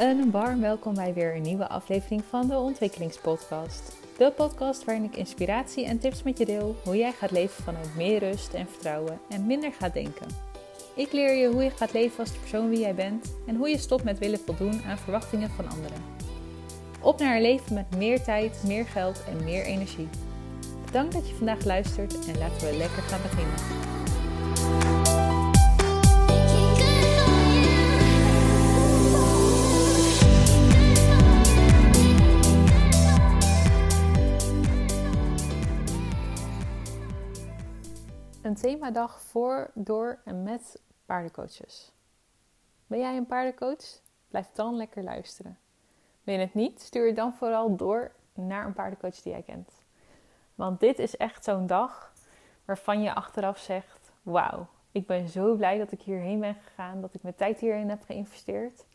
Een warm welkom bij weer een nieuwe aflevering van de Ontwikkelingspodcast. De podcast waarin ik inspiratie en tips met je deel hoe jij gaat leven vanuit meer rust en vertrouwen en minder gaat denken. Ik leer je hoe je gaat leven als de persoon wie jij bent en hoe je stopt met willen voldoen aan verwachtingen van anderen. Op naar een leven met meer tijd, meer geld en meer energie. Bedankt dat je vandaag luistert en laten we lekker gaan beginnen. Een themadag voor, door en met paardencoaches. Ben jij een paardencoach? Blijf dan lekker luisteren. Ben je het niet? Stuur je dan vooral door naar een paardencoach die jij kent. Want dit is echt zo'n dag waarvan je achteraf zegt: Wauw, ik ben zo blij dat ik hierheen ben gegaan, dat ik mijn tijd hierin heb geïnvesteerd.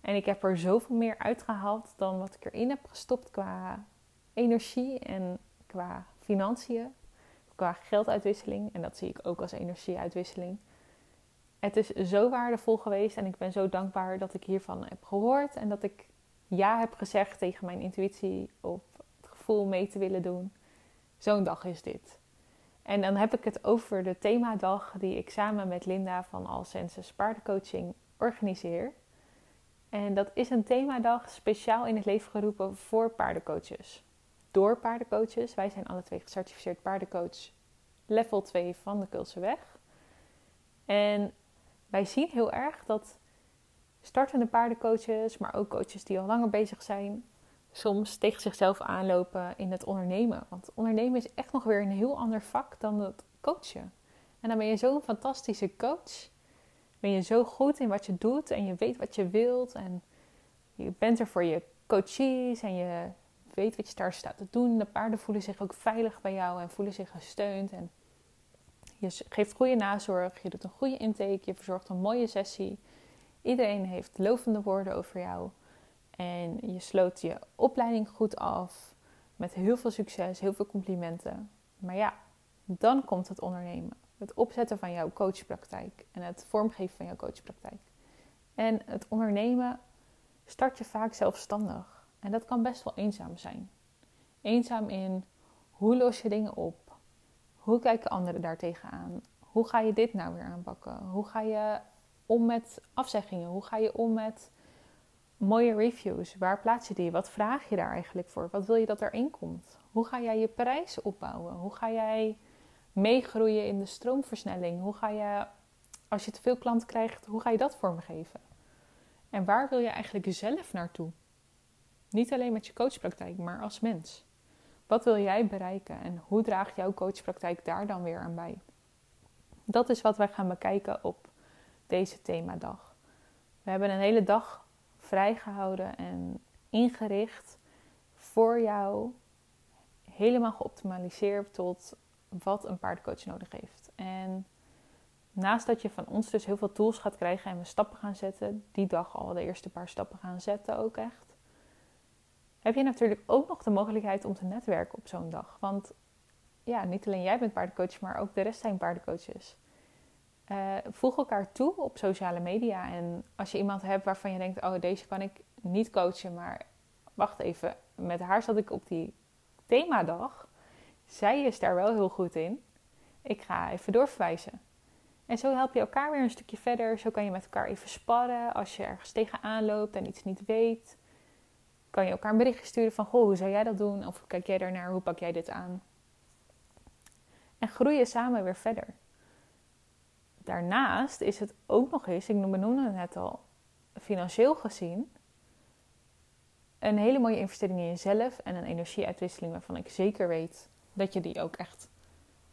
En ik heb er zoveel meer uitgehaald dan wat ik erin heb gestopt qua energie en qua financiën qua gelduitwisseling. En dat zie ik ook als energieuitwisseling. Het is zo waardevol geweest en ik ben zo dankbaar dat ik hiervan heb gehoord. En dat ik ja heb gezegd tegen mijn intuïtie of het gevoel mee te willen doen. Zo'n dag is dit. En dan heb ik het over de themadag die ik samen met Linda van Alsenses Paardencoaching organiseer. En dat is een themadag speciaal in het leven geroepen voor paardencoaches door paardencoaches. Wij zijn alle twee gecertificeerd paardencoach level 2 van de Kulse Weg. En wij zien heel erg dat startende paardencoaches, maar ook coaches die al langer bezig zijn, soms tegen zichzelf aanlopen in het ondernemen. Want ondernemen is echt nog weer een heel ander vak dan het coachen. En dan ben je zo'n fantastische coach. Ben je zo goed in wat je doet en je weet wat je wilt. En je bent er voor je coaches en je weet wat je daar staat te doen. De paarden voelen zich ook veilig bij jou en voelen zich gesteund. En je geeft goede nazorg, je doet een goede intake, je verzorgt een mooie sessie. Iedereen heeft lovende woorden over jou. En je sloot je opleiding goed af met heel veel succes, heel veel complimenten. Maar ja, dan komt het ondernemen. Het opzetten van jouw coachpraktijk en het vormgeven van jouw coachpraktijk. En het ondernemen start je vaak zelfstandig. En dat kan best wel eenzaam zijn. Eenzaam in hoe los je dingen op? Hoe kijken anderen daar tegenaan? Hoe ga je dit nou weer aanpakken? Hoe ga je om met afzeggingen? Hoe ga je om met mooie reviews? Waar plaats je die? Wat vraag je daar eigenlijk voor? Wat wil je dat erin komt? Hoe ga jij je prijs opbouwen? Hoe ga jij meegroeien in de stroomversnelling? Hoe ga je, als je te veel klanten krijgt, hoe ga je dat vormgeven? En waar wil je eigenlijk zelf naartoe? Niet alleen met je coachpraktijk, maar als mens. Wat wil jij bereiken en hoe draagt jouw coachpraktijk daar dan weer aan bij? Dat is wat wij gaan bekijken op deze themadag. We hebben een hele dag vrijgehouden en ingericht voor jou, helemaal geoptimaliseerd tot wat een paardcoach nodig heeft. En naast dat je van ons dus heel veel tools gaat krijgen en we stappen gaan zetten, die dag al de eerste paar stappen gaan zetten ook echt heb je natuurlijk ook nog de mogelijkheid om te netwerken op zo'n dag. Want ja, niet alleen jij bent paardencoach, maar ook de rest zijn paardencoaches. Uh, voeg elkaar toe op sociale media. En als je iemand hebt waarvan je denkt: oh, deze kan ik niet coachen, maar wacht even, met haar zat ik op die themadag. Zij is daar wel heel goed in. Ik ga even doorverwijzen. En zo help je elkaar weer een stukje verder. Zo kan je met elkaar even sparren als je ergens tegenaan loopt en iets niet weet kan je elkaar een berichtje sturen van, goh, hoe zou jij dat doen? Of kijk jij daarnaar, hoe pak jij dit aan? En groeien samen weer verder. Daarnaast is het ook nog eens, ik benoemde het net al, financieel gezien, een hele mooie investering in jezelf en een energieuitwisseling waarvan ik zeker weet dat je die ook echt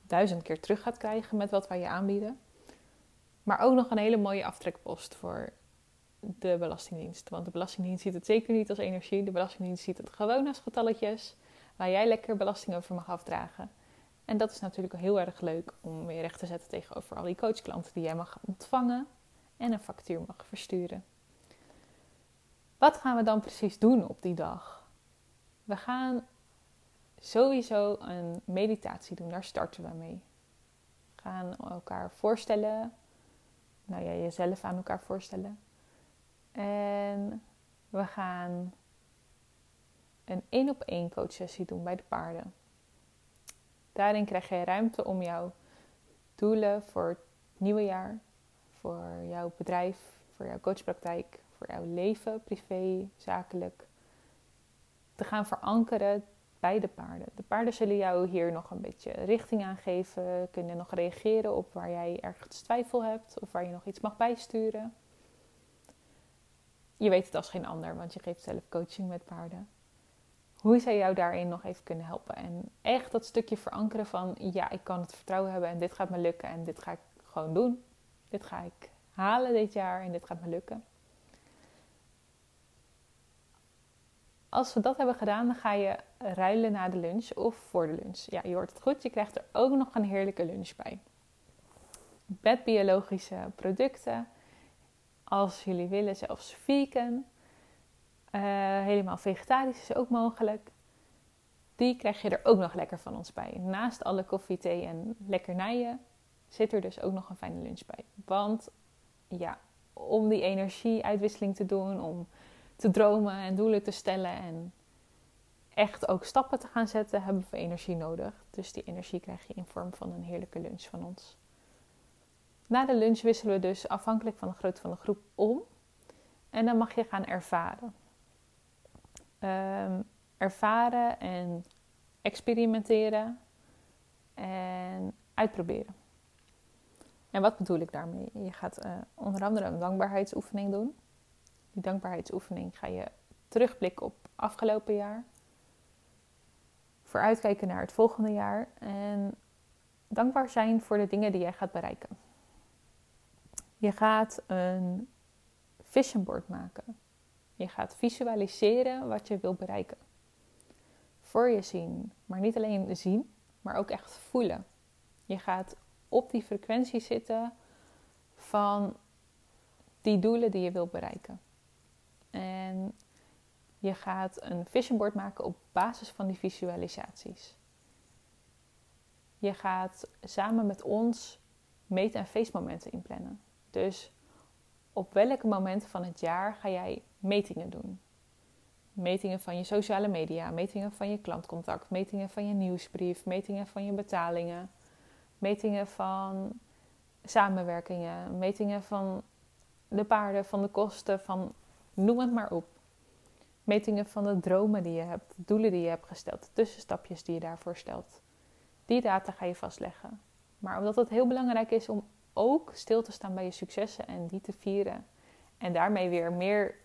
duizend keer terug gaat krijgen met wat wij je aanbieden. Maar ook nog een hele mooie aftrekpost voor de Belastingdienst. Want de Belastingdienst ziet het zeker niet als energie. De Belastingdienst ziet het gewoon als getalletjes waar jij lekker belasting over mag afdragen. En dat is natuurlijk heel erg leuk om weer recht te zetten tegenover al die coachklanten die jij mag ontvangen en een factuur mag versturen. Wat gaan we dan precies doen op die dag? We gaan sowieso een meditatie doen, daar starten we mee. We gaan elkaar voorstellen, nou ja, jezelf aan elkaar voorstellen. En We gaan een één op één coachsessie doen bij de paarden. Daarin krijg je ruimte om jouw doelen voor het nieuwe jaar, voor jouw bedrijf, voor jouw coachpraktijk, voor jouw leven, privé, zakelijk, te gaan verankeren bij de paarden. De paarden zullen jou hier nog een beetje richting aan geven, kunnen nog reageren op waar jij ergens twijfel hebt of waar je nog iets mag bijsturen. Je weet het als geen ander, want je geeft zelf coaching met paarden. Hoe zij jou daarin nog even kunnen helpen. En echt dat stukje verankeren van ja, ik kan het vertrouwen hebben en dit gaat me lukken en dit ga ik gewoon doen. Dit ga ik halen dit jaar en dit gaat me lukken. Als we dat hebben gedaan, dan ga je ruilen na de lunch of voor de lunch. Ja, je hoort het goed. Je krijgt er ook nog een heerlijke lunch bij. Met biologische producten. Als jullie willen, zelfs vegan. Uh, helemaal vegetarisch is ook mogelijk. Die krijg je er ook nog lekker van ons bij. Naast alle koffie, thee en lekkernijen zit er dus ook nog een fijne lunch bij. Want ja, om die energieuitwisseling te doen, om te dromen en doelen te stellen en echt ook stappen te gaan zetten, hebben we energie nodig. Dus die energie krijg je in vorm van een heerlijke lunch van ons. Na de lunch wisselen we dus afhankelijk van de grootte van de groep om. En dan mag je gaan ervaren. Um, ervaren en experimenteren en uitproberen. En wat bedoel ik daarmee? Je gaat uh, onder andere een dankbaarheidsoefening doen. Die dankbaarheidsoefening ga je terugblikken op afgelopen jaar. Vooruitkijken naar het volgende jaar. En dankbaar zijn voor de dingen die jij gaat bereiken. Je gaat een vision board maken. Je gaat visualiseren wat je wil bereiken. Voor je zien, maar niet alleen zien, maar ook echt voelen. Je gaat op die frequentie zitten van die doelen die je wil bereiken. En je gaat een vision board maken op basis van die visualisaties. Je gaat samen met ons meet- en feestmomenten inplannen. Dus op welke momenten van het jaar ga jij metingen doen? Metingen van je sociale media, metingen van je klantcontact, metingen van je nieuwsbrief, metingen van je betalingen, metingen van samenwerkingen, metingen van de paarden, van de kosten, van Noem het maar op. Metingen van de dromen die je hebt, doelen die je hebt gesteld, tussenstapjes die je daarvoor stelt. Die data ga je vastleggen. Maar omdat het heel belangrijk is om ook stil te staan bij je successen en die te vieren. En daarmee weer meer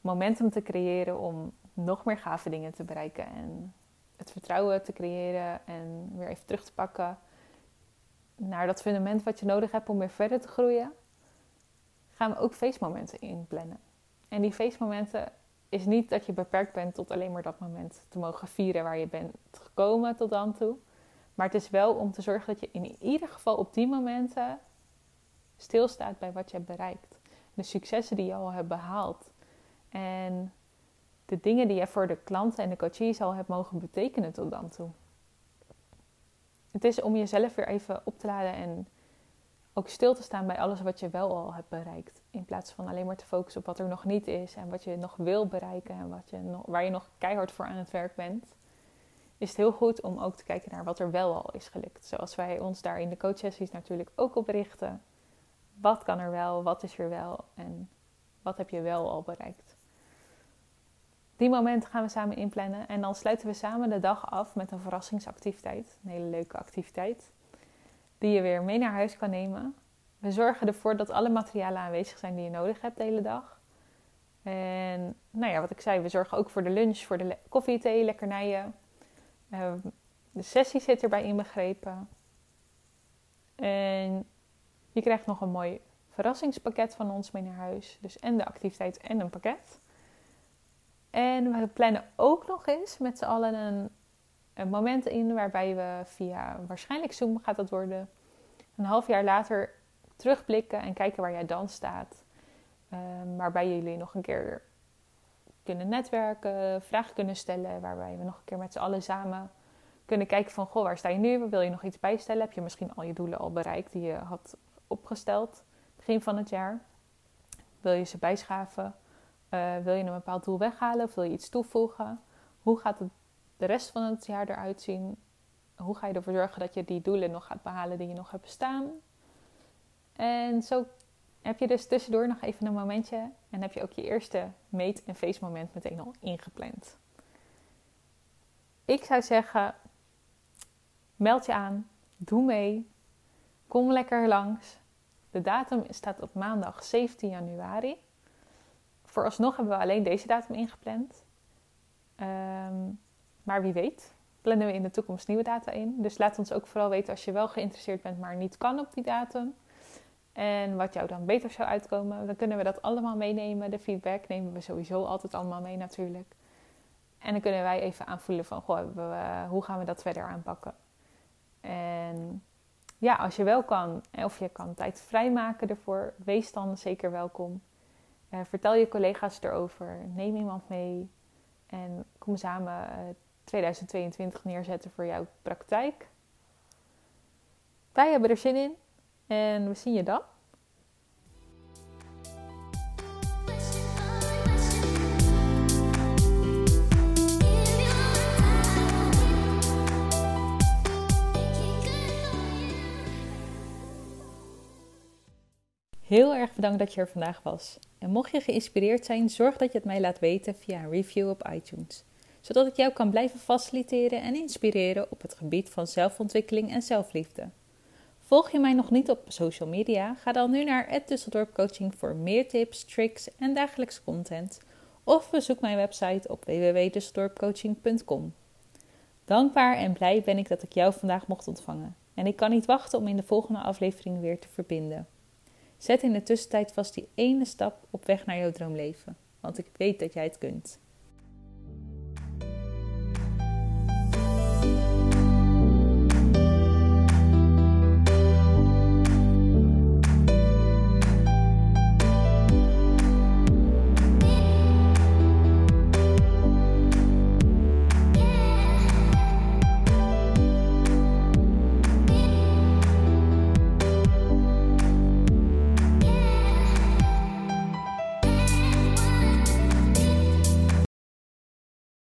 momentum te creëren om nog meer gave dingen te bereiken. En het vertrouwen te creëren en weer even terug te pakken naar dat fundament wat je nodig hebt om weer verder te groeien. Gaan we ook feestmomenten inplannen. En die feestmomenten is niet dat je beperkt bent tot alleen maar dat moment te mogen vieren waar je bent gekomen tot dan toe. Maar het is wel om te zorgen dat je in ieder geval op die momenten stilstaat bij wat je hebt bereikt. De successen die je al hebt behaald. En de dingen die je voor de klanten en de coaches al hebt mogen betekenen tot dan toe. Het is om jezelf weer even op te laden en ook stil te staan bij alles wat je wel al hebt bereikt. In plaats van alleen maar te focussen op wat er nog niet is en wat je nog wil bereiken en wat je nog, waar je nog keihard voor aan het werk bent. Is het heel goed om ook te kijken naar wat er wel al is gelukt. Zoals wij ons daar in de coachsessies natuurlijk ook op richten. Wat kan er wel, wat is er wel en wat heb je wel al bereikt. Die momenten gaan we samen inplannen en dan sluiten we samen de dag af met een verrassingsactiviteit. Een hele leuke activiteit die je weer mee naar huis kan nemen. We zorgen ervoor dat alle materialen aanwezig zijn die je nodig hebt de hele dag. En nou ja, wat ik zei, we zorgen ook voor de lunch, voor de koffie, thee, lekkernijen. Uh, de sessie zit erbij inbegrepen. En je krijgt nog een mooi verrassingspakket van ons mee naar huis. Dus en de activiteit en een pakket. En we plannen ook nog eens met z'n allen een een moment in waarbij we via waarschijnlijk Zoom gaat dat worden, een half jaar later terugblikken en kijken waar jij dan staat. Um, waarbij jullie nog een keer kunnen netwerken, vragen kunnen stellen, waarbij we nog een keer met z'n allen samen kunnen kijken van, goh, waar sta je nu? Wil je nog iets bijstellen? Heb je misschien al je doelen al bereikt die je had opgesteld begin van het jaar? Wil je ze bijschaven? Uh, wil je een bepaald doel weghalen of wil je iets toevoegen? Hoe gaat het de rest van het jaar eruit zien? Hoe ga je ervoor zorgen dat je die doelen nog gaat behalen die je nog hebt staan? En zo heb je dus tussendoor nog even een momentje en heb je ook je eerste meet- en feestmoment meteen al ingepland. Ik zou zeggen, meld je aan, doe mee, kom lekker langs. De datum staat op maandag 17 januari. Vooralsnog hebben we alleen deze datum ingepland. Ehm, maar wie weet, plannen we in de toekomst nieuwe data in. Dus laat ons ook vooral weten als je wel geïnteresseerd bent, maar niet kan op die datum. En wat jou dan beter zou uitkomen. Dan kunnen we dat allemaal meenemen. De feedback nemen we sowieso altijd allemaal mee natuurlijk. En dan kunnen wij even aanvoelen van, goh, hoe gaan we dat verder aanpakken? En ja, als je wel kan, of je kan tijd vrijmaken ervoor, wees dan zeker welkom. Uh, vertel je collega's erover, neem iemand mee en kom samen uh, 2022 neerzetten voor jouw praktijk. Wij hebben er zin in en we zien je dan. Heel erg bedankt dat je er vandaag was. En mocht je geïnspireerd zijn, zorg dat je het mij laat weten via een review op iTunes, zodat ik jou kan blijven faciliteren en inspireren op het gebied van zelfontwikkeling en zelfliefde. Volg je mij nog niet op social media? Ga dan nu naar Dusseldorp Coaching voor meer tips, tricks en dagelijkse content. Of bezoek mijn website op www.dusseldorpcoaching.com. Dankbaar en blij ben ik dat ik jou vandaag mocht ontvangen. En ik kan niet wachten om in de volgende aflevering weer te verbinden. Zet in de tussentijd vast die ene stap op weg naar jouw droomleven, want ik weet dat jij het kunt.